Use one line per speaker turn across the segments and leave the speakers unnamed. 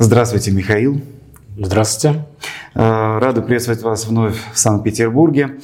Здравствуйте, Михаил.
Здравствуйте.
Э, рады приветствовать вас вновь в Санкт-Петербурге.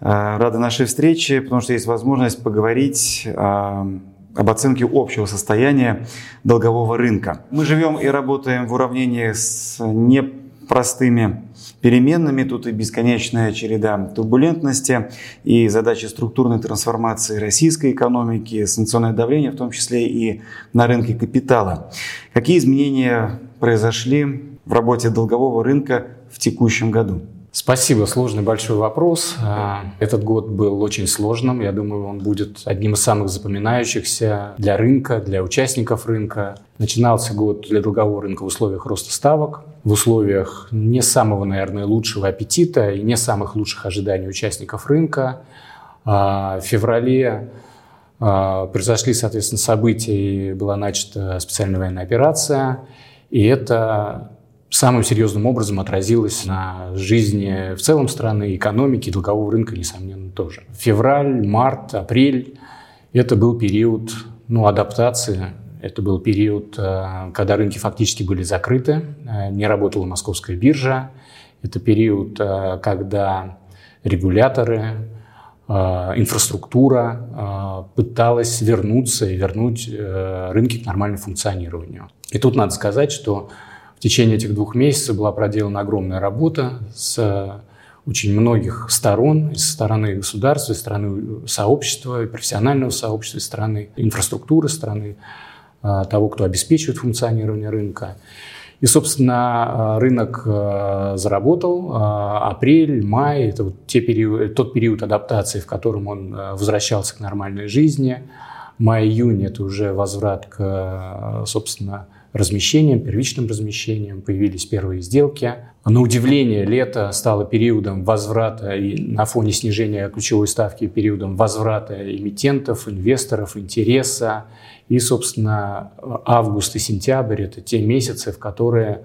Э, рады нашей встрече, потому что есть возможность поговорить э, об оценке общего состояния долгового рынка. Мы живем и работаем в уравнении с непростыми переменными, тут и бесконечная череда турбулентности, и задачи структурной трансформации российской экономики, санкционное давление, в том числе и на рынке капитала. Какие изменения произошли в работе долгового рынка в текущем году?
Спасибо, сложный большой вопрос. А, этот год был очень сложным. Я думаю, он будет одним из самых запоминающихся для рынка, для участников рынка. Начинался год для долгового рынка в условиях роста ставок, в условиях не самого, наверное, лучшего аппетита и не самых лучших ожиданий участников рынка. А, в феврале а, произошли, соответственно, события, и была начата специальная военная операция. И это самым серьезным образом отразилось на жизни в целом страны, экономики, долгового рынка, несомненно, тоже. Февраль, март, апрель – это был период ну, адаптации, это был период, э, когда рынки фактически были закрыты, э, не работала московская биржа. Это период, э, когда регуляторы, инфраструктура пыталась вернуться и вернуть рынки к нормальному функционированию. И тут надо сказать, что в течение этих двух месяцев была проделана огромная работа с очень многих сторон, со стороны государства, со стороны сообщества, профессионального сообщества, со стороны инфраструктуры, со стороны а, того, кто обеспечивает функционирование рынка. И, собственно, рынок а, заработал. А, апрель, май – это вот те период, тот период адаптации, в котором он возвращался к нормальной жизни. Май-июнь – это уже возврат к, собственно, размещением, первичным размещением, появились первые сделки. На удивление, лето стало периодом возврата и на фоне снижения ключевой ставки периодом возврата эмитентов, инвесторов, интереса. И, собственно, август и сентябрь – это те месяцы, в которые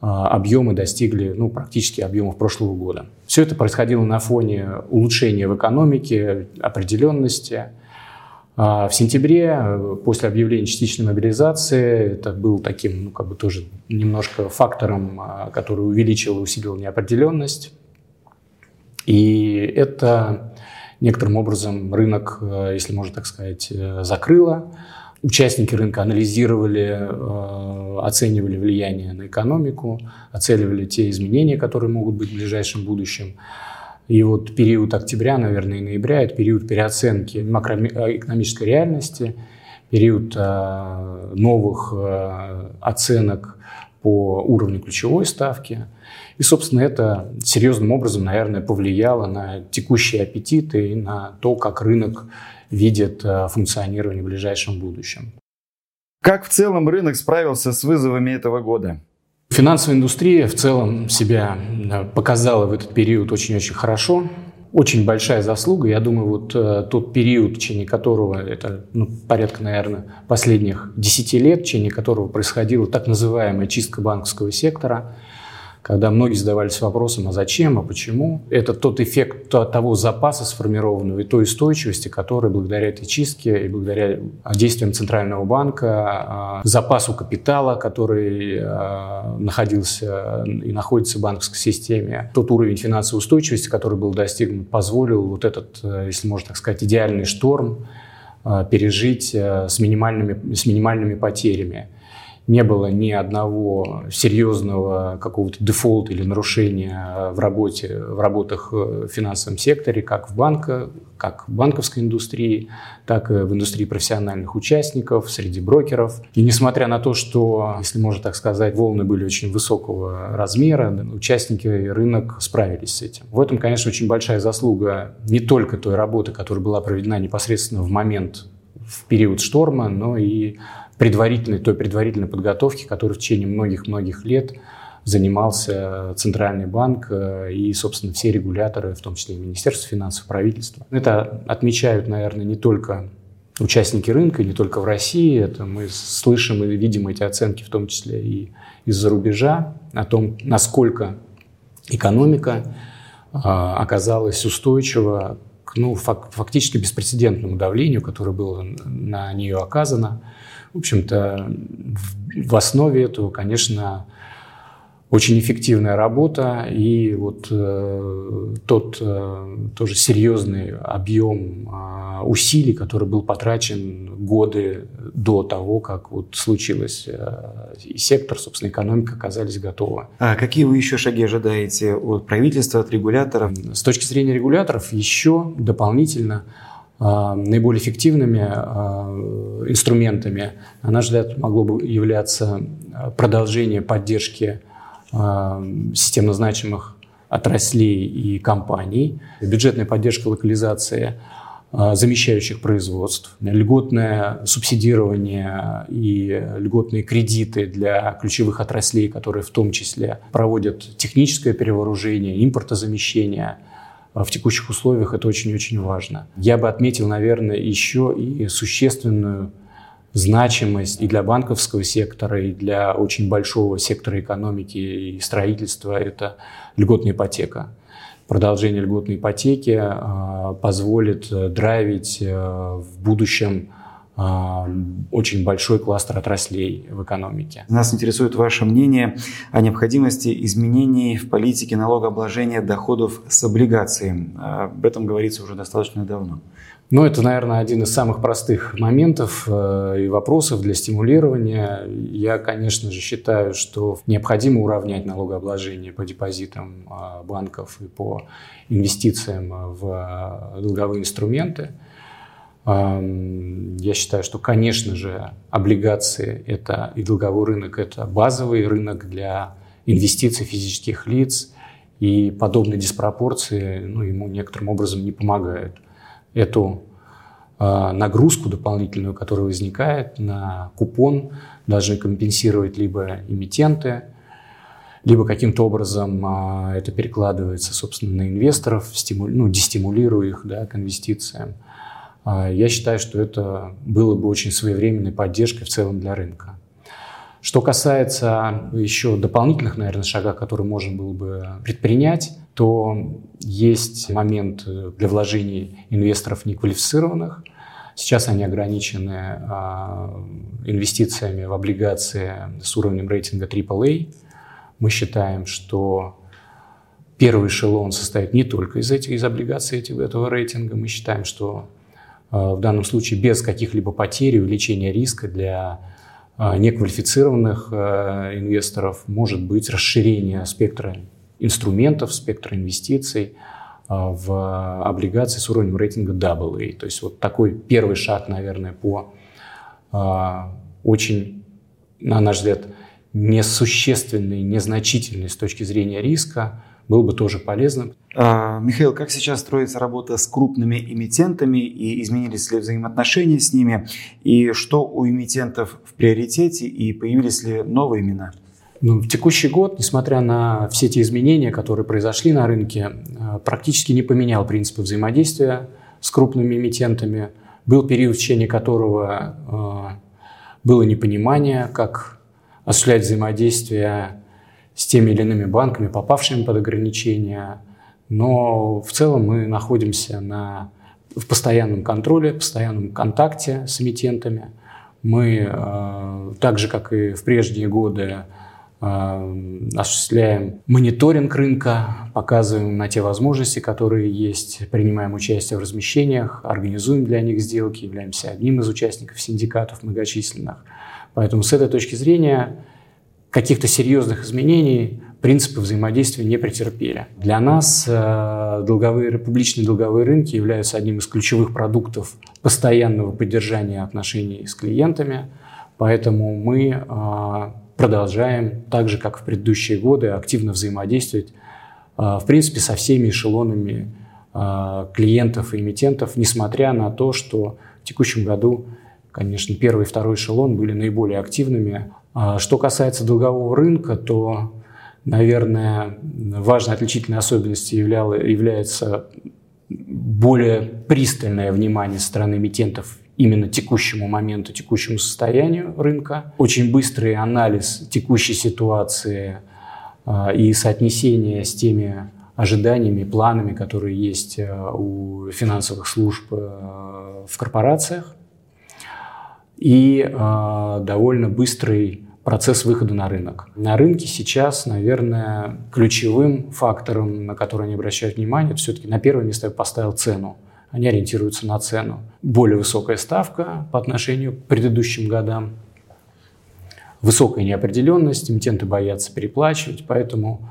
а, объемы достигли ну, практически объемов прошлого года. Все это происходило на фоне улучшения в экономике, определенности – а в сентябре, э, после объявления частичной мобилизации, это был таким, ну, как бы тоже немножко фактором, а, который увеличил и усилил неопределенность. И это некоторым образом рынок, э, если можно так сказать, э, закрыло. Участники рынка анализировали, оценивали влияние на экономику, оценивали те изменения, которые могут быть в ближайшем будущем. И вот период октября, наверное, и ноября – это период переоценки макроэкономической реальности, период э, новых э, оценок по уровню ключевой ставки. И, собственно, это серьезным образом, наверное, повлияло на текущие аппетиты и на то, как рынок видит э, функционирование в ближайшем будущем.
Как в целом рынок справился с вызовами этого года?
Финансовая индустрия в целом себя показала в этот период очень-очень хорошо. Очень большая заслуга. Я думаю, вот э, тот период, в течение которого, это ну, порядка, наверное, последних 10 лет, в течение которого происходила так называемая чистка банковского сектора – когда многие задавались вопросом, а зачем, а почему. Это тот эффект того запаса сформированного и той устойчивости, который благодаря этой чистке и благодаря действиям Центрального банка, а, запасу капитала, который а, находился и находится в банковской системе, тот уровень финансовой устойчивости, который был достигнут, позволил вот этот, э, если можно так сказать, идеальный шторм а, пережить э, с минимальными, с минимальными потерями не было ни одного серьезного какого-то дефолта или нарушения в работе, в работах в финансовом секторе, как в банках, как в банковской индустрии, так и в индустрии профессиональных участников, среди брокеров. И несмотря на то, что, если можно так сказать, волны были очень высокого размера, участники рынок справились с этим. В этом, конечно, очень большая заслуга не только той работы, которая была проведена непосредственно в момент в период шторма, но и предварительной, той предварительной подготовки, которой в течение многих-многих лет занимался Центральный банк э, и, собственно, все регуляторы, в том числе и Министерство финансов, правительство. Это отмечают, наверное, не только участники рынка, не только в России. Это мы слышим и видим эти оценки, в том числе и из-за рубежа, о том, насколько экономика э, оказалась устойчива к ну, фактически беспрецедентному давлению, которое было на нее оказано. В общем-то, в основе этого, конечно, очень эффективная работа и вот э, тот э, тоже серьезный объем э, усилий, который был потрачен годы до того, как вот случилось, э, и сектор, собственно, экономика оказались готовы.
А какие вы еще шаги ожидаете от правительства, от регуляторов?
С точки зрения регуляторов еще дополнительно э, наиболее эффективными э, инструментами, на наш взгляд, могло бы являться продолжение поддержки системно значимых отраслей и компаний, бюджетная поддержка локализации замещающих производств, льготное субсидирование и льготные кредиты для ключевых отраслей, которые в том числе проводят техническое перевооружение, импортозамещение. В текущих условиях это очень-очень важно. Я бы отметил, наверное, еще и существенную значимость и для банковского сектора, и для очень большого сектора экономики и строительства – это льготная ипотека. Продолжение льготной ипотеки э, позволит э, драйвить э, в будущем очень большой кластер отраслей в экономике.
Нас интересует ваше мнение о необходимости изменений в политике налогообложения доходов с облигаций. Об этом говорится уже достаточно давно.
Ну, это, наверное, один из самых простых моментов э, и вопросов для стимулирования. Я, конечно же, считаю, что необходимо уравнять налогообложение по депозитам э, банков и по инвестициям в долговые инструменты. Я считаю, что, конечно же, облигации это и долговой рынок – это базовый рынок для инвестиций физических лиц, и подобные диспропорции ну, ему некоторым образом не помогают – эту а, нагрузку дополнительную, которая возникает на купон, должны компенсировать либо эмитенты, либо каким-то образом а, это перекладывается, собственно, на инвесторов, стиму, ну, дестимулируя их да, к инвестициям. А, я считаю, что это было бы очень своевременной поддержкой в целом для рынка. Что касается еще дополнительных, наверное, шагов, которые можно было бы предпринять, то есть момент для вложений инвесторов неквалифицированных. Сейчас они ограничены а, инвестициями в облигации с уровнем рейтинга AAA. Мы считаем, что первый эшелон состоит не только из этих из облигаций этого рейтинга. Мы считаем, что в данном случае без каких-либо потерь и увеличения риска для а, неквалифицированных а, инвесторов может быть расширение спектра инструментов, спектра инвестиций в облигации с уровнем рейтинга AA. То есть вот такой первый шаг, наверное, по очень, на наш взгляд, несущественный, незначительный с точки зрения риска был бы тоже полезным.
А, Михаил, как сейчас строится работа с крупными эмитентами и изменились ли взаимоотношения с ними? И что у эмитентов в приоритете и появились ли новые имена?
Ну, в текущий год, несмотря на все те изменения, которые произошли на рынке, а, практически не поменял принципы взаимодействия с крупными эмитентами. Был период, в течение которого а, было непонимание, как осуществлять взаимодействие с теми или иными банками, попавшими под ограничения. Но в целом мы находимся на, в постоянном контроле, постоянном контакте с эмитентами. Мы, э, так же как и в прежние годы, э, осуществляем мониторинг рынка, показываем на те возможности, которые есть, принимаем участие в размещениях, организуем для них сделки, являемся одним из участников синдикатов многочисленных. Поэтому с этой точки зрения каких-то серьезных изменений принципы взаимодействия не претерпели. Для нас э, долговые, публичные долговые рынки являются одним из ключевых продуктов постоянного поддержания отношений с клиентами, поэтому мы э, продолжаем, так же как в предыдущие годы, активно взаимодействовать э, в принципе со всеми эшелонами клиентов и эмитентов, несмотря на то, что в текущем году, конечно, первый и второй эшелон были наиболее активными, что касается долгового рынка, то, наверное, важной отличительной особенностью является более пристальное внимание стороны эмитентов именно текущему моменту, текущему состоянию рынка, очень быстрый анализ текущей ситуации а, и соотнесение с теми ожиданиями, планами, которые есть а, у финансовых служб в корпорациях. И довольно быстрый процесс выхода на рынок. На рынке сейчас, наверное, ключевым фактором, на который они обращают внимание, все-таки на первое место я поставил цену. Они ориентируются на цену. Более высокая ставка по отношению к предыдущим годам. Высокая неопределенность, эмитенты боятся переплачивать, поэтому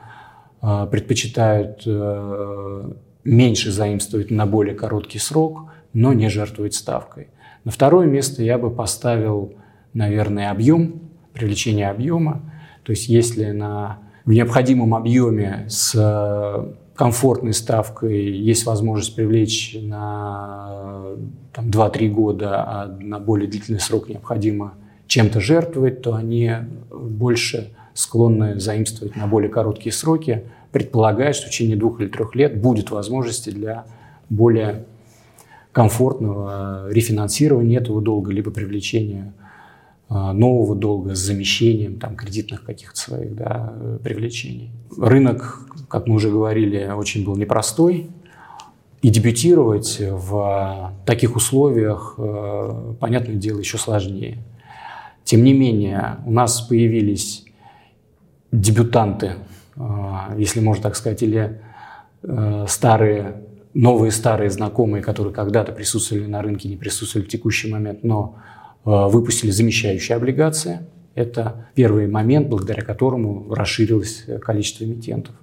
э, предпочитают э, меньше заимствовать на более короткий срок, но не жертвовать ставкой. На второе место я бы поставил, наверное, объем привлечения объема. То есть если на, в необходимом объеме с э, комфортной ставкой есть возможность привлечь на там, 2-3 года, а на более длительный срок необходимо чем-то жертвовать, то они больше склонны заимствовать на более короткие сроки, предполагая, что в течение двух или трех лет будет возможности для более комфортного рефинансирования этого долга, либо привлечения нового долга с замещением там, кредитных каких-то своих да, привлечений. Рынок, как мы уже говорили, очень был непростой. И дебютировать в таких условиях, э, понятное дело, еще сложнее. Тем не менее, у нас появились дебютанты, э, если можно так сказать, или э, старые, новые старые знакомые, которые когда-то присутствовали на рынке, не присутствовали в текущий момент, но выпустили замещающие облигации. Это первый момент, благодаря которому расширилось количество эмитентов.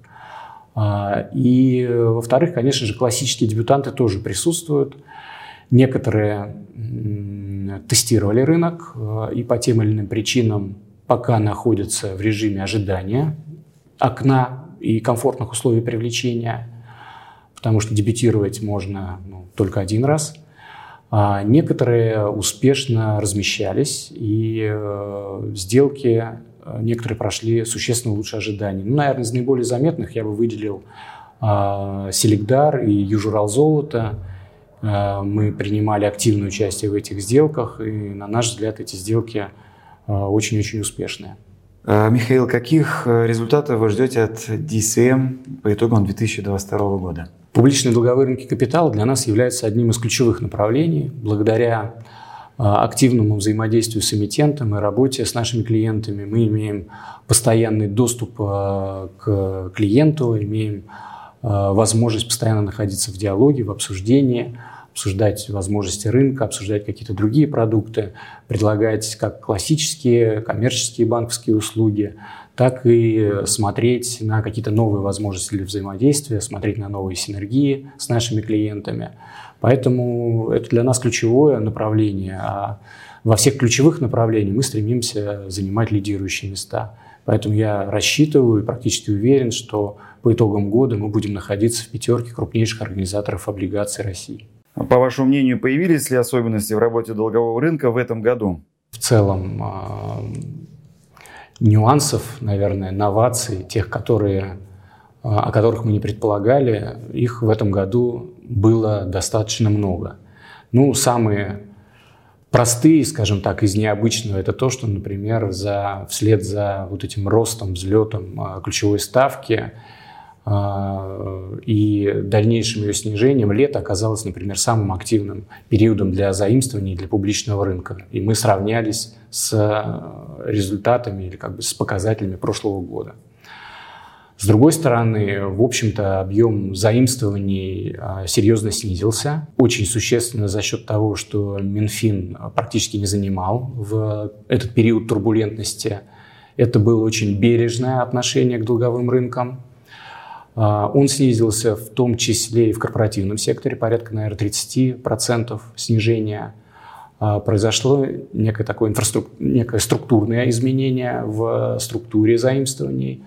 А, и, во-вторых, конечно же, классические дебютанты тоже присутствуют. Некоторые тестировали рынок э, и по тем или иным причинам пока находятся в режиме ожидания окна и комфортных условий привлечения, потому что дебютировать можно ну, только один раз – а некоторые успешно размещались, и э, сделки э, некоторые прошли существенно лучше ожиданий. Ну, наверное, из наиболее заметных я бы выделил а, Селегдар и Южурал Золото. Э, мы принимали активное участие в этих сделках, и, на наш взгляд, эти сделки очень-очень успешные.
Михаил, каких результатов вы ждете от DCM по итогам 2022 года?
Публичные долговые рынки капитала для нас являются одним из ключевых направлений. Благодаря а, активному взаимодействию с эмитентом и работе с нашими клиентами мы имеем постоянный доступ а, к клиенту, имеем а, возможность постоянно находиться в диалоге, в обсуждении, обсуждать возможности рынка, обсуждать какие-то другие продукты, предлагать как классические коммерческие банковские услуги, так и смотреть на какие-то новые возможности для взаимодействия, смотреть на новые синергии с нашими клиентами. Поэтому это для нас ключевое направление. А во всех ключевых направлениях мы стремимся занимать лидирующие места. Поэтому я рассчитываю и практически уверен, что по итогам года мы будем находиться в пятерке крупнейших организаторов облигаций России.
По вашему мнению, появились ли особенности в работе долгового рынка в этом году?
В целом, а, нюансов, наверное, новаций, тех, которые, а, о которых мы не предполагали, их в этом году было достаточно много. Ну, самые простые, скажем так, из необычного, это то, что, например, за, вслед за вот этим ростом, взлетом а, ключевой ставки и дальнейшим ее снижением лето оказалось, например, самым активным периодом для заимствований для публичного рынка. И мы сравнялись с э, результатами или как бы с показателями прошлого года. С другой стороны, в общем-то, объем заимствований а, серьезно снизился. Очень существенно за счет того, что Минфин практически не занимал в этот период турбулентности. Это было очень бережное отношение к долговым рынкам. А, он снизился в том числе и в корпоративном секторе, порядка, наверное, 30% снижения – а, произошло некое такое инфраструк... некое структурное изменение в структуре заимствований.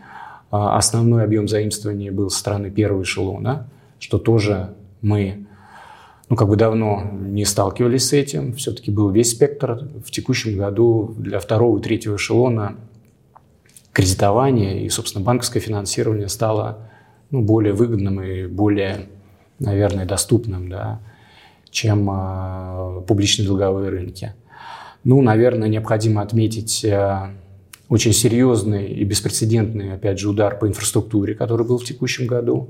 А, основной объем заимствований был со стороны первого эшелона, что тоже мы ну, как бы давно не сталкивались с этим. Все-таки был весь спектр. В текущем году для второго и третьего эшелона кредитование и, собственно, банковское финансирование стало ну, более выгодным и более, наверное, доступным. Да чем а, публичные долговые рынки. Ну, наверное, необходимо отметить э, очень серьезный и беспрецедентный, опять же, удар по инфраструктуре, который был в текущем году.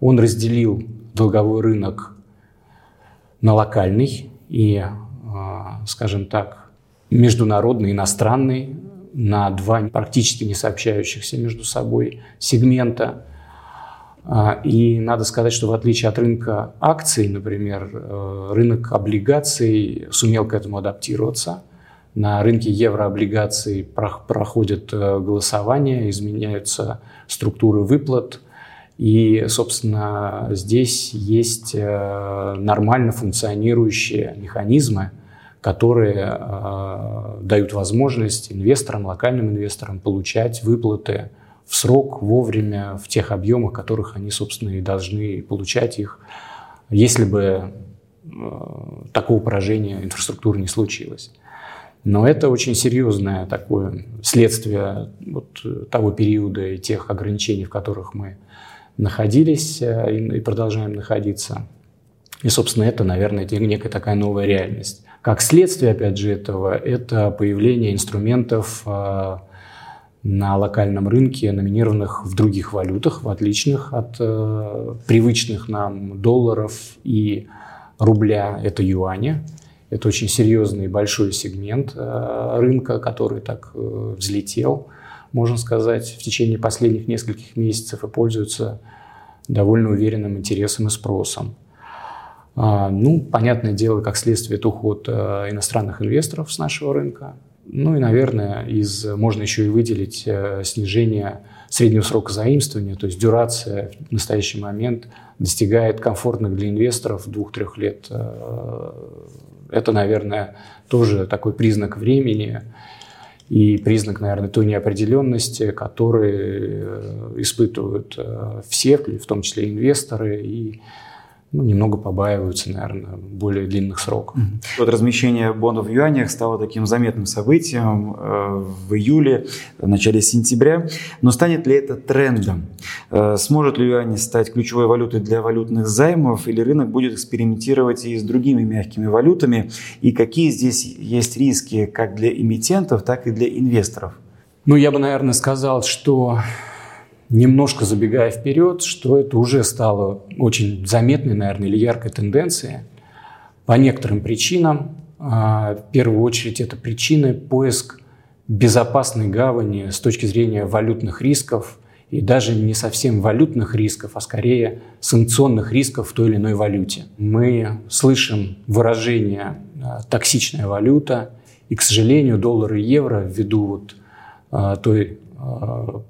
Он разделил долговой рынок на локальный и, а, скажем так, международный, иностранный. на два практически не сообщающихся между собой сегмента. А, и надо сказать, что в отличие от рынка акций, например, э, рынок облигаций сумел к этому адаптироваться. На рынке еврооблигаций проходят э, голосования, изменяются структуры выплат. И, собственно, здесь есть э, нормально функционирующие механизмы, которые дают возможность инвесторам, локальным инвесторам получать выплаты в срок, вовремя, в тех объемах, которых они, собственно, и должны получать их, если бы э, такого поражения инфраструктуры не случилось. Но это очень серьезное такое следствие вот того периода и тех ограничений, в которых мы находились э, и продолжаем находиться. И, собственно, это, наверное, некая такая новая реальность. Как следствие, опять же, этого, это появление инструментов э, на локальном рынке, номинированных в других валютах, в отличных от э, привычных нам долларов и рубля, это юани. Это очень серьезный большой сегмент э, рынка, который так э, взлетел, можно сказать, в течение последних нескольких месяцев и пользуется довольно уверенным интересом и спросом. А, ну, понятное дело, как следствие, это уход э, иностранных инвесторов с нашего рынка. Ну и, наверное, из, можно еще и выделить э, снижение среднего срока заимствования, то есть дюрация в настоящий момент достигает комфортных для инвесторов двух-трех лет. Э, это, наверное, тоже такой признак времени и признак, наверное, той неопределенности, который э, испытывают все, в том числе инвесторы и ну, немного побаиваются, наверное, более длинных сроков.
Вот размещение бондов в юанях стало таким заметным событием э, в июле, в начале сентября. Но станет ли это трендом? Э, сможет ли юань стать ключевой валютой для валютных займов или рынок будет экспериментировать и с другими мягкими валютами? И какие здесь есть риски как для эмитентов, так и для инвесторов?
Ну, я бы, наверное, сказал, что немножко забегая вперед, что это уже стало очень заметной, наверное, или яркой тенденцией по некоторым причинам. А, в первую очередь это причины поиск безопасной гавани с точки зрения валютных рисков и даже не совсем валютных рисков, а скорее санкционных рисков в той или иной валюте. Мы слышим выражение а, «токсичная валюта», и, к сожалению, доллар и евро ввиду вот а, той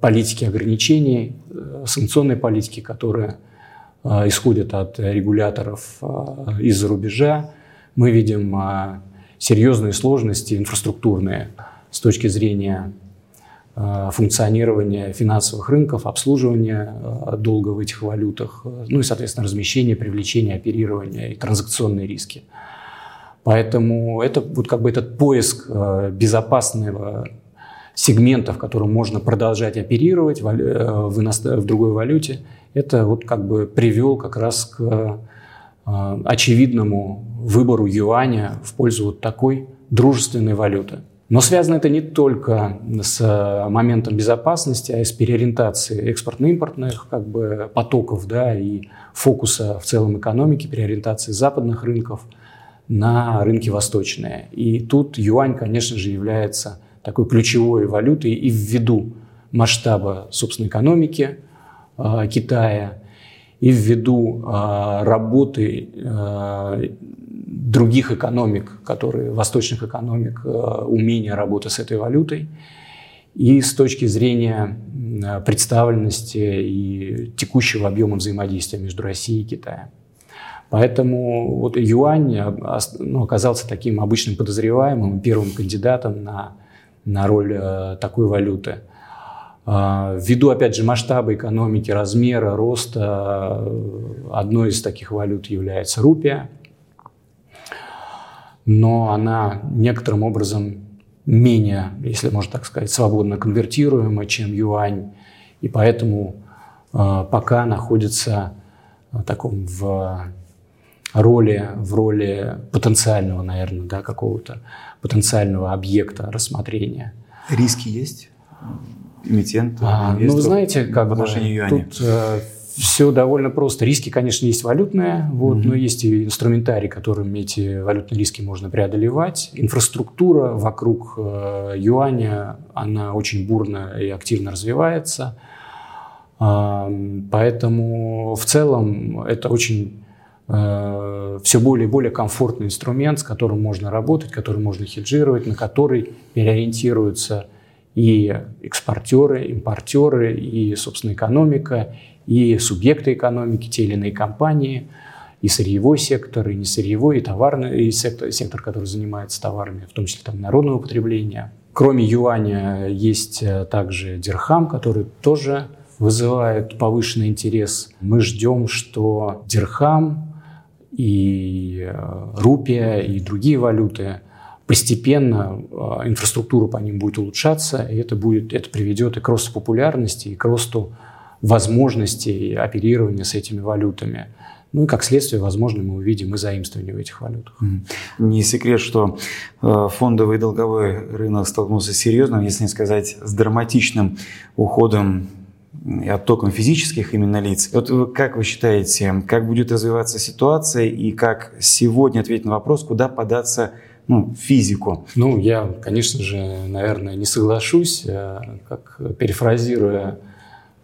политики ограничений, э, санкционной политики, которые э, исходят от регуляторов из-за рубежа. Мы видим серьезные сложности инфраструктурные с точки зрения функционирования финансовых рынков, обслуживания долга в этих валютах, ну и, соответственно, размещения, привлечения, оперирования и транзакционные риски. Поэтому это вот как бы этот поиск безопасного сегмента, в котором можно продолжать оперировать в, э, в, в другой валюте, это вот как бы привел как раз к э, очевидному выбору юаня в пользу вот такой дружественной валюты. Но связано это не только с моментом безопасности, а и с переориентацией экспортно-импортных как бы, потоков да, и фокуса в целом экономики, переориентации западных рынков на рынки восточные. И тут юань, конечно же, является такой ключевой валютой и ввиду масштаба собственной экономики э, Китая, и ввиду э, работы э, других экономик, которые, восточных экономик, э, умения работы с этой валютой, и с точки зрения представленности и текущего объема взаимодействия между Россией и Китаем. Поэтому вот юань ну, оказался таким обычным подозреваемым, первым кандидатом на на роль э, такой валюты. А, ввиду, опять же, масштаба экономики, размера, роста, э, одной из таких валют является рупия, но она некоторым образом менее, если можно так сказать, свободно конвертируема, чем юань, и поэтому э, пока находится в таком в роли, в роли потенциального, наверное, да, какого-то потенциального объекта рассмотрения.
Риски есть? Эмитент?
А, ну, вы знаете, как в отношении юаня? тут э, все довольно просто. Риски, конечно, есть валютные, вот, mm-hmm. но есть и инструментарий, которым эти валютные риски можно преодолевать. Инфраструктура вокруг э, юаня, она очень бурно и активно развивается. Э, поэтому в целом это очень все более и более комфортный инструмент, с которым можно работать, который можно хеджировать, на который переориентируются и экспортеры, импортеры, и, собственно, экономика, и субъекты экономики, те или иные компании, и сырьевой сектор, и несырьевой, и товарный и сектор, сектор, который занимается товарами, в том числе там, народного потребления. Кроме юаня есть э, также дирхам, который тоже вызывает повышенный интерес. Мы ждем, что дирхам и э, рупия и другие валюты постепенно э, инфраструктура по ним будет улучшаться, и это, будет, это приведет и к росту популярности, и к росту возможностей оперирования с этими валютами. Ну и как следствие, возможно, мы увидим и заимствование в этих валютах.
Не секрет, что э, фондовый и долговой рынок столкнулся с серьезным, если не сказать, с драматичным уходом и оттоком физических именно лиц. Вот как вы считаете, как будет развиваться ситуация и как сегодня ответить на вопрос, куда податься ну, физику?
Ну, я, конечно же, наверное, не соглашусь, э, как перефразируя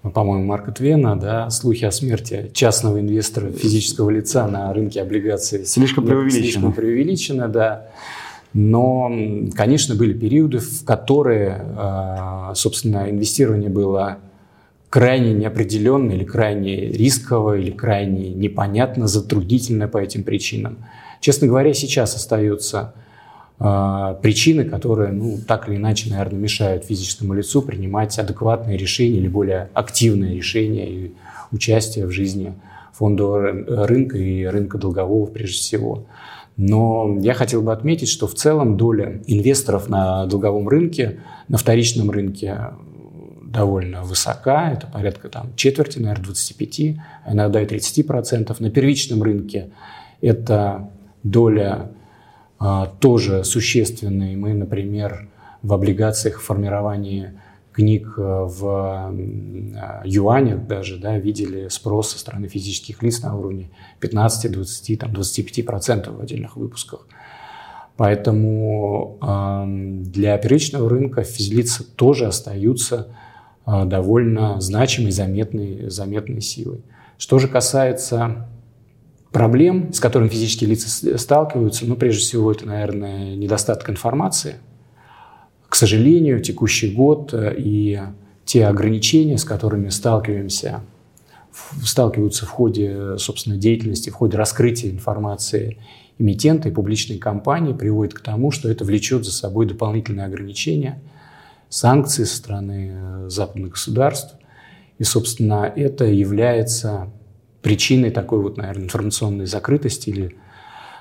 по-моему, Марка Твена, да, слухи о смерти частного инвестора, физического лица на рынке облигаций.
Слишком преувеличено.
Слишком преувеличено, да. Но, конечно, были периоды, в которые, а, собственно, инвестирование было крайне неопределенно или крайне рисково, или крайне непонятно, затруднительно по этим причинам. Честно говоря, сейчас остается а, причины, которые, ну, так или иначе, наверное, мешают физическому лицу принимать адекватные решения или более активные решения и участие в жизни фондового рынка и рынка долгового прежде всего. Но я хотел бы отметить, что в целом доля инвесторов на долговом рынке, на вторичном рынке довольно высока, это порядка там, четверти, наверное, 25, а иногда и 30%. На первичном рынке это доля а, тоже существенные. Мы, например, в облигациях формирования книг э, в а, юанях даже да, видели спрос со стороны физических лиц на уровне 15, 20, там, 25% в отдельных выпусках. Поэтому э, для первичного рынка физлицы тоже остаются довольно значимой, заметной, заметной силой. Что же касается проблем, с которыми физические лица сталкиваются, ну, прежде всего, это, наверное, недостаток информации. К сожалению, текущий год э, и те ограничения, с которыми сталкиваемся, сталкиваются в ходе, собственно, деятельности, в ходе раскрытия информации эмитента и публичной компании, приводит к тому, что это влечет за собой дополнительные ограничения, санкции со стороны э, западных государств. И, собственно, это является причиной такой вот, наверное, информационной закрытости или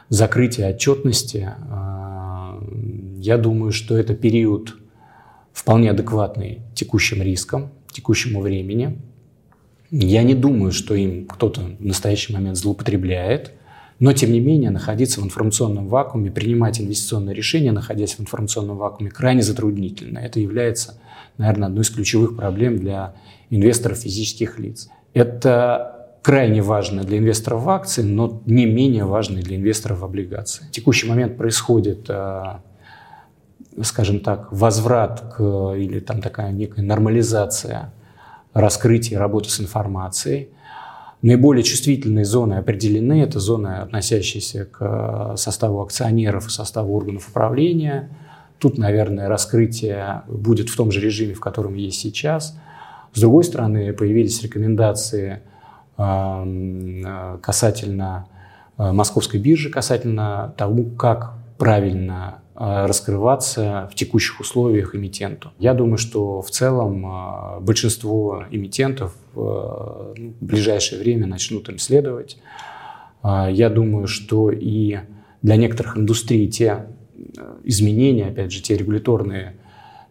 закрытия отчетности, а, я думаю, что это период вполне адекватный текущим рискам, текущему времени. Я не думаю, что им кто-то в настоящий момент злоупотребляет, но, тем не менее, находиться в информационном вакууме, принимать инвестиционные решения, находясь в информационном вакууме, крайне затруднительно. Это является, наверное, одной из ключевых проблем для инвесторов физических лиц. Это крайне важно для инвесторов в акции, но не менее важно для инвесторов в облигации. В текущий момент происходит, э, скажем так, возврат к, или там такая некая нормализация раскрытия работы с информацией. Наиболее чувствительные зоны определены. Это зоны, относящиеся к составу акционеров и составу органов управления. Тут, наверное, раскрытие будет в том же режиме, в котором есть сейчас. С другой стороны, появились рекомендации Э, касательно э, московской биржи, касательно того, как правильно э, раскрываться в текущих условиях эмитенту. Я думаю, что в целом большинство эмитентов в ближайшее время начнут им следовать. Я думаю, что и для некоторых индустрий те изменения, опять же, те регуляторные,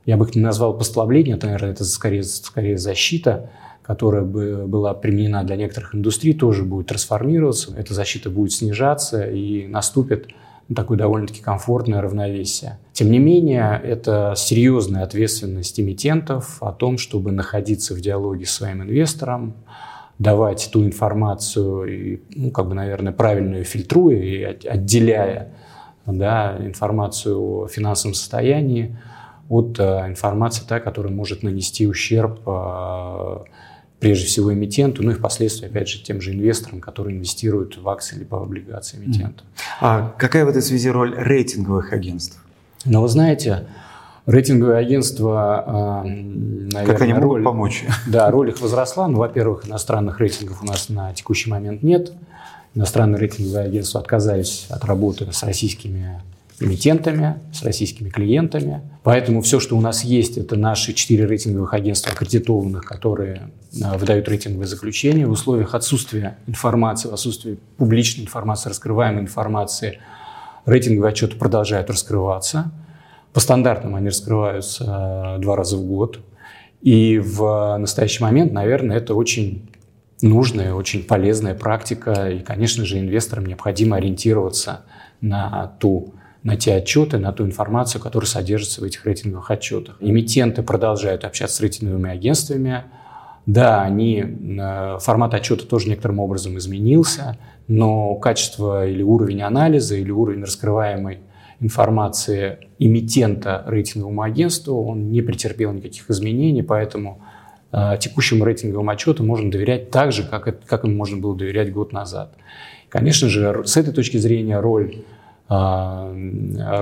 я бы их не назвал послабления, это, наверное, это скорее, скорее защита, которая бы была применена для некоторых индустрий, тоже будет трансформироваться, эта защита будет снижаться и наступит такое довольно-таки комфортное равновесие. Тем не менее, это серьезная ответственность эмитентов о том, чтобы находиться в диалоге с своим инвестором, давать ту информацию, и, ну, как бы, наверное, правильно ее фильтруя и отделяя да, информацию о финансовом состоянии от э, информации, та, которая может нанести ущерб э, прежде всего эмитенту, ну и впоследствии, опять же, тем же инвесторам, которые инвестируют в акции либо в облигации эмитента.
А какая в этой связи роль рейтинговых агентств?
Ну, вы знаете, рейтинговые агентства,
а, наверное, как они могут роль, помочь?
Да, роль их возросла. Ну, во-первых, иностранных рейтингов у нас на текущий момент нет. Иностранные рейтинговые агентства отказались от работы с российскими эмитентами, с российскими клиентами. Поэтому все, что у нас есть, это наши четыре рейтинговых агентства аккредитованных, которые выдают рейтинговые заключения. В условиях отсутствия информации, в отсутствии публичной информации, раскрываемой информации, рейтинговые отчеты продолжают раскрываться. По стандартам они раскрываются а, два раза в год. И в настоящий момент, наверное, это очень нужная, очень полезная практика. И, конечно же, инвесторам необходимо ориентироваться на ту на те отчеты, на ту информацию, которая содержится в этих рейтинговых отчетах. Эмитенты продолжают общаться с рейтинговыми агентствами. Да, они, э, формат отчета тоже некоторым образом изменился, но качество или уровень анализа, или уровень раскрываемой информации эмитента рейтинговому агентству, он не претерпел никаких изменений, поэтому э, текущему рейтинговому отчету можно доверять так же, как, это, как им можно было доверять год назад. Конечно же, с этой точки зрения роль а,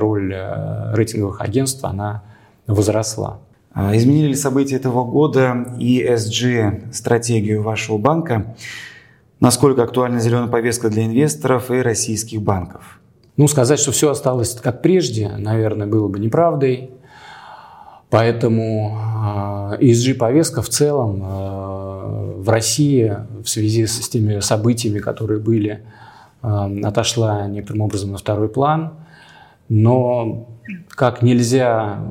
роль э, рейтинговых агентств, она возросла.
А изменили ли события этого года ESG-стратегию вашего банка? Насколько актуальна зеленая повестка для инвесторов и российских банков?
Ну, сказать, что все осталось как прежде, наверное, было бы неправдой. Поэтому ESG-повестка в целом в России в связи с теми событиями, которые были отошла некоторым образом на второй план, но как нельзя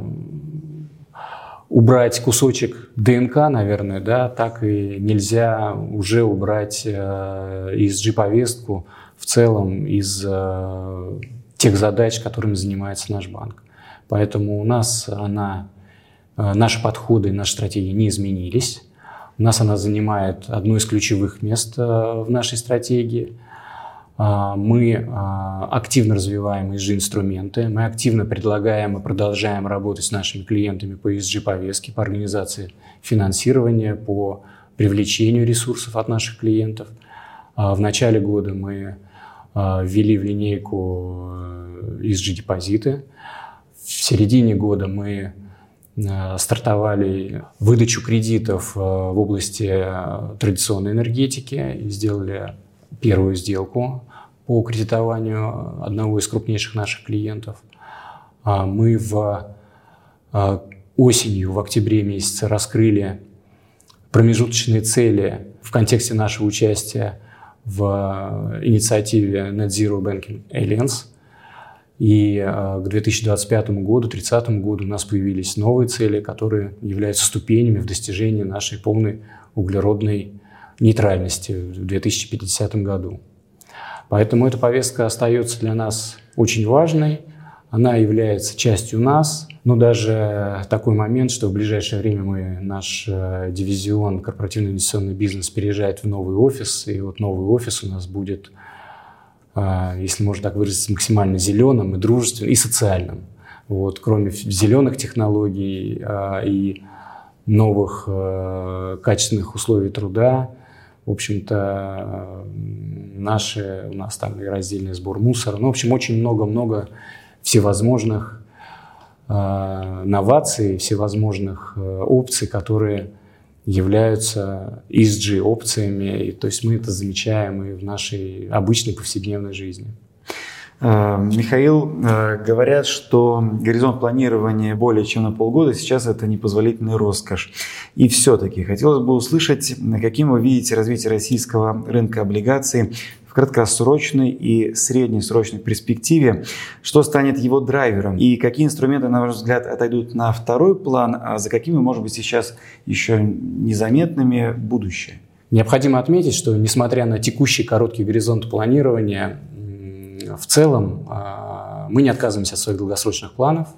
убрать кусочек ДНК, наверное, да, так и нельзя уже убрать ESG-повестку э, в целом из э, тех задач, которыми занимается наш банк. Поэтому у нас она, э, наши подходы наши стратегии не изменились. У нас она занимает одно из ключевых мест в нашей стратегии – мы а, активно развиваем ESG-инструменты, мы активно предлагаем и продолжаем работать с нашими клиентами по ESG-повестке, по организации финансирования, по привлечению ресурсов от наших клиентов. А, в начале года мы ввели в линейку ESG-депозиты. Э, в середине года мы стартовали выдачу кредитов в области традиционной энергетики и сделали первую сделку по кредитованию одного из крупнейших наших клиентов. А, мы в а, осенью, в октябре месяце раскрыли промежуточные цели в контексте нашего участия в инициативе Net Zero Banking Alliance. И а, к 2025 году, 2030 году у нас появились новые цели, которые являются ступенями в достижении нашей полной углеродной нейтральности в 2050 году. Поэтому эта повестка остается для нас очень важной, она является частью нас, но даже такой момент, что в ближайшее время мы, наш э, дивизион корпоративный инвестиционный бизнес переезжает в новый офис, и вот новый офис у нас будет, э, если можно так выразиться, максимально зеленым и дружественным, и социальным. Вот, кроме зеленых технологий э, и новых качественных условий труда, в общем-то, наши, у нас там и раздельный сбор мусора. Ну, в общем, очень много-много всевозможных э, новаций, всевозможных э, опций, которые являются ESG-опциями. И, то есть мы это замечаем и в нашей обычной повседневной жизни.
Э, Михаил, э, говорят, что горизонт планирования более чем на полгода сейчас это непозволительная роскошь. И все-таки хотелось бы услышать, каким вы видите развитие российского рынка облигаций в краткосрочной и среднесрочной перспективе, что станет его драйвером и какие инструменты, на ваш взгляд, отойдут на второй план, а за какими, может быть, сейчас еще незаметными будущее.
Необходимо отметить, что несмотря на текущий короткий горизонт планирования, в целом а, мы не отказываемся от своих долгосрочных планов.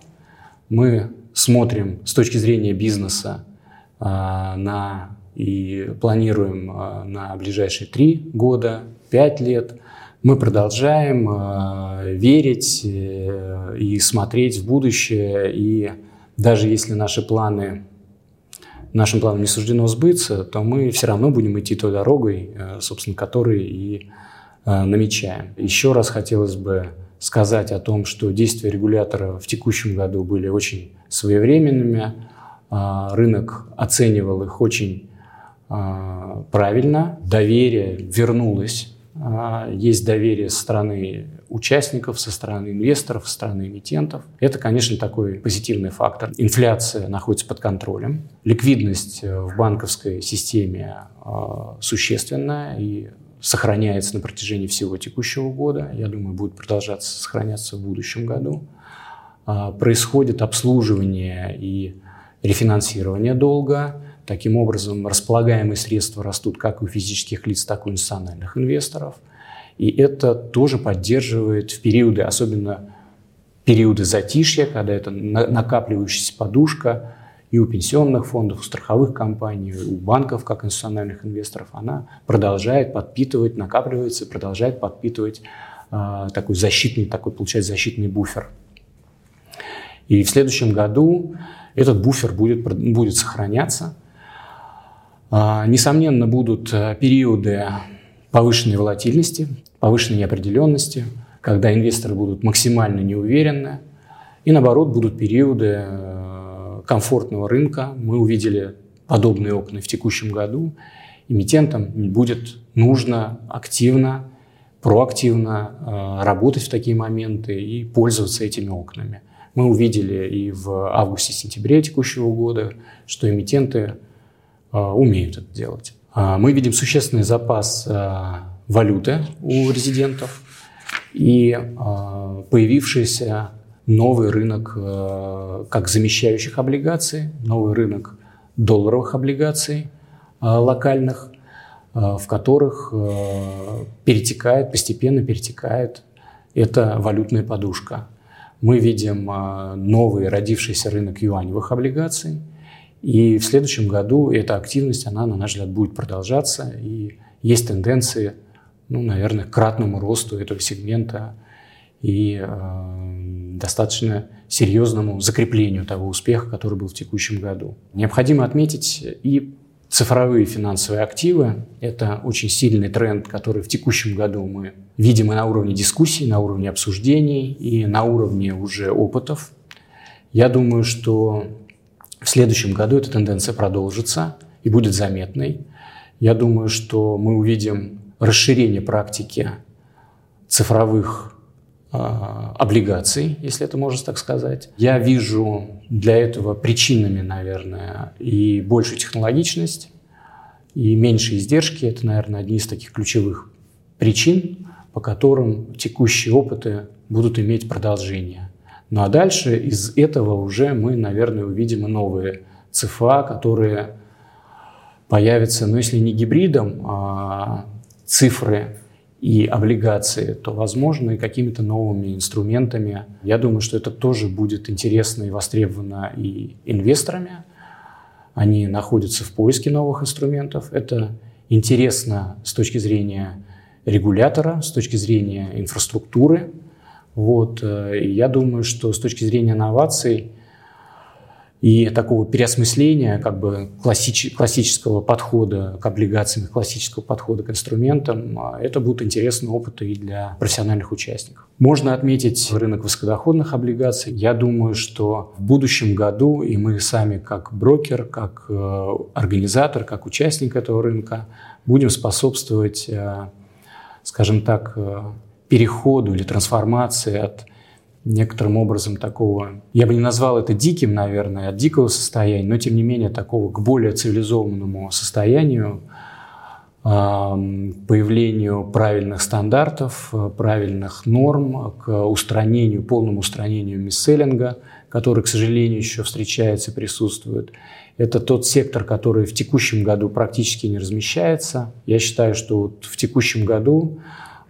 Мы смотрим с точки зрения бизнеса а, на и планируем э, на ближайшие три года, пять лет. Мы продолжаем э, верить и смотреть в будущее. И даже если наши планы, нашим планам не суждено сбыться, то мы все равно будем идти той дорогой, собственно, которой и намечаем. Еще раз хотелось бы сказать о том, что действия регулятора в текущем году были очень своевременными. А, рынок оценивал их очень а, правильно, доверие вернулось, есть доверие со стороны участников, со стороны инвесторов, со стороны эмитентов. Это, конечно, такой позитивный фактор. Инфляция находится под контролем, ликвидность э, в банковской системе существенная и сохраняется на протяжении всего текущего года. Я думаю, будет продолжаться сохраняться в будущем году. Происходит обслуживание и рефинансирование долга. Таким образом, располагаемые средства растут как у физических лиц, так и у национальных инвесторов. И это тоже поддерживает в периоды, особенно периоды затишья, когда это накапливающаяся подушка и у пенсионных фондов, у страховых компаний, у банков как институциональных инвесторов, она продолжает подпитывать, накапливается, продолжает подпитывать э, такой защитный, такой, получается, защитный буфер. И в следующем году этот буфер будет, будет сохраняться. А, несомненно, будут э, периоды повышенной волатильности, повышенной неопределенности, когда инвесторы будут максимально неуверенны. И наоборот, будут периоды э, комфортного рынка. Мы увидели подобные окна в текущем году. Эмитентам будет нужно активно, проактивно э, работать в такие моменты и пользоваться этими окнами. Мы увидели и в августе-сентябре текущего года, что эмитенты а, умеют это делать. А, мы видим существенный запас а, валюты у резидентов и появившийся новый рынок как замещающих облигаций, новый рынок долларовых облигаций локальных, в которых перетекает, постепенно перетекает эта валютная подушка мы видим новый родившийся рынок юаневых облигаций. И в следующем году эта активность, она, на наш взгляд, будет продолжаться. И есть тенденции, ну, наверное, к кратному росту этого сегмента и э, достаточно серьезному закреплению того успеха, который был в текущем году. Необходимо отметить и Цифровые финансовые активы – это очень сильный тренд, который в текущем году мы видим и на уровне дискуссий, на уровне обсуждений, и на уровне уже опытов. Я думаю, что в следующем году эта тенденция продолжится и будет заметной. Я думаю, что мы увидим расширение практики цифровых облигаций, если это можно так сказать. Я вижу для этого причинами, наверное, и большую технологичность, и меньшие издержки. Это, наверное, одни из таких ключевых причин, по которым текущие опыты будут иметь продолжение. Ну а дальше из этого уже мы, наверное, увидим и новые ЦФА, которые появятся, ну если не гибридом, а цифры и облигации, то, возможно, и какими-то новыми инструментами. Я думаю, что это тоже будет интересно и востребовано и инвесторами. Они находятся в поиске новых инструментов. Это интересно с точки зрения регулятора, с точки зрения инфраструктуры. Вот. Э, и я думаю, что с точки зрения инноваций и такого переосмысления как бы классич, классического подхода к облигациям, классического подхода к инструментам, а, это будут интересные опыты и для профессиональных участников. Можно отметить рынок высокодоходных облигаций. Я думаю, что в будущем году и мы сами как брокер, как э, организатор, как участник этого рынка будем способствовать, э, скажем так, э, переходу или трансформации от некоторым образом такого, я бы не назвал это диким, наверное, от дикого состояния, но тем не менее такого к более цивилизованному состоянию, появлению правильных стандартов, правильных норм, к устранению, полному устранению мисселлинга, который, к сожалению, еще встречается, присутствует. Это тот сектор, который в текущем году практически не размещается. Я считаю, что вот в текущем году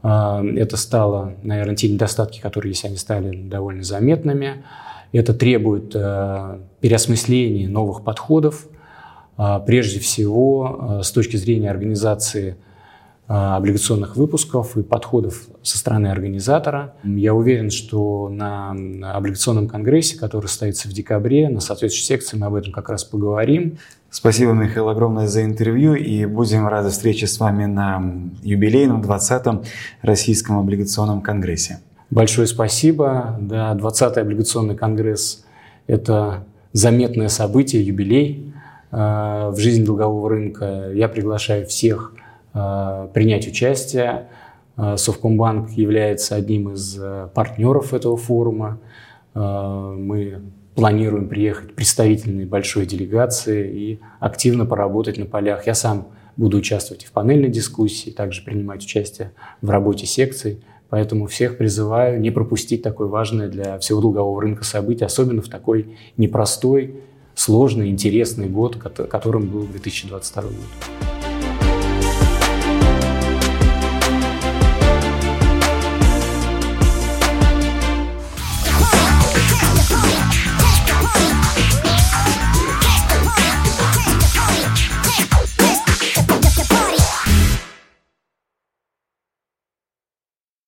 это стало, наверное, те недостатки, которые есть, они стали довольно заметными. Это требует э, переосмысления новых подходов прежде всего с точки зрения организации облигационных выпусков и подходов со стороны организатора. Я уверен, что на облигационном конгрессе, который состоится в декабре, на соответствующей секции мы об этом как раз поговорим.
Спасибо, Михаил, огромное за интервью и будем рады встрече с вами на юбилейном 20-м Российском облигационном конгрессе.
Большое спасибо. Да, 20-й облигационный конгресс – это заметное событие, юбилей э, в жизни долгового рынка. Я приглашаю всех принять участие. Э, Совкомбанк является одним из партнеров этого форума. Мы планируем приехать представительной большой делегации и активно поработать на полях. Я сам буду участвовать в панельной дискуссии, также принимать участие в работе секций. Поэтому всех призываю не пропустить такое важное для всего долгового рынка событие, особенно в такой непростой, сложный, интересный год, которым был 2022 год.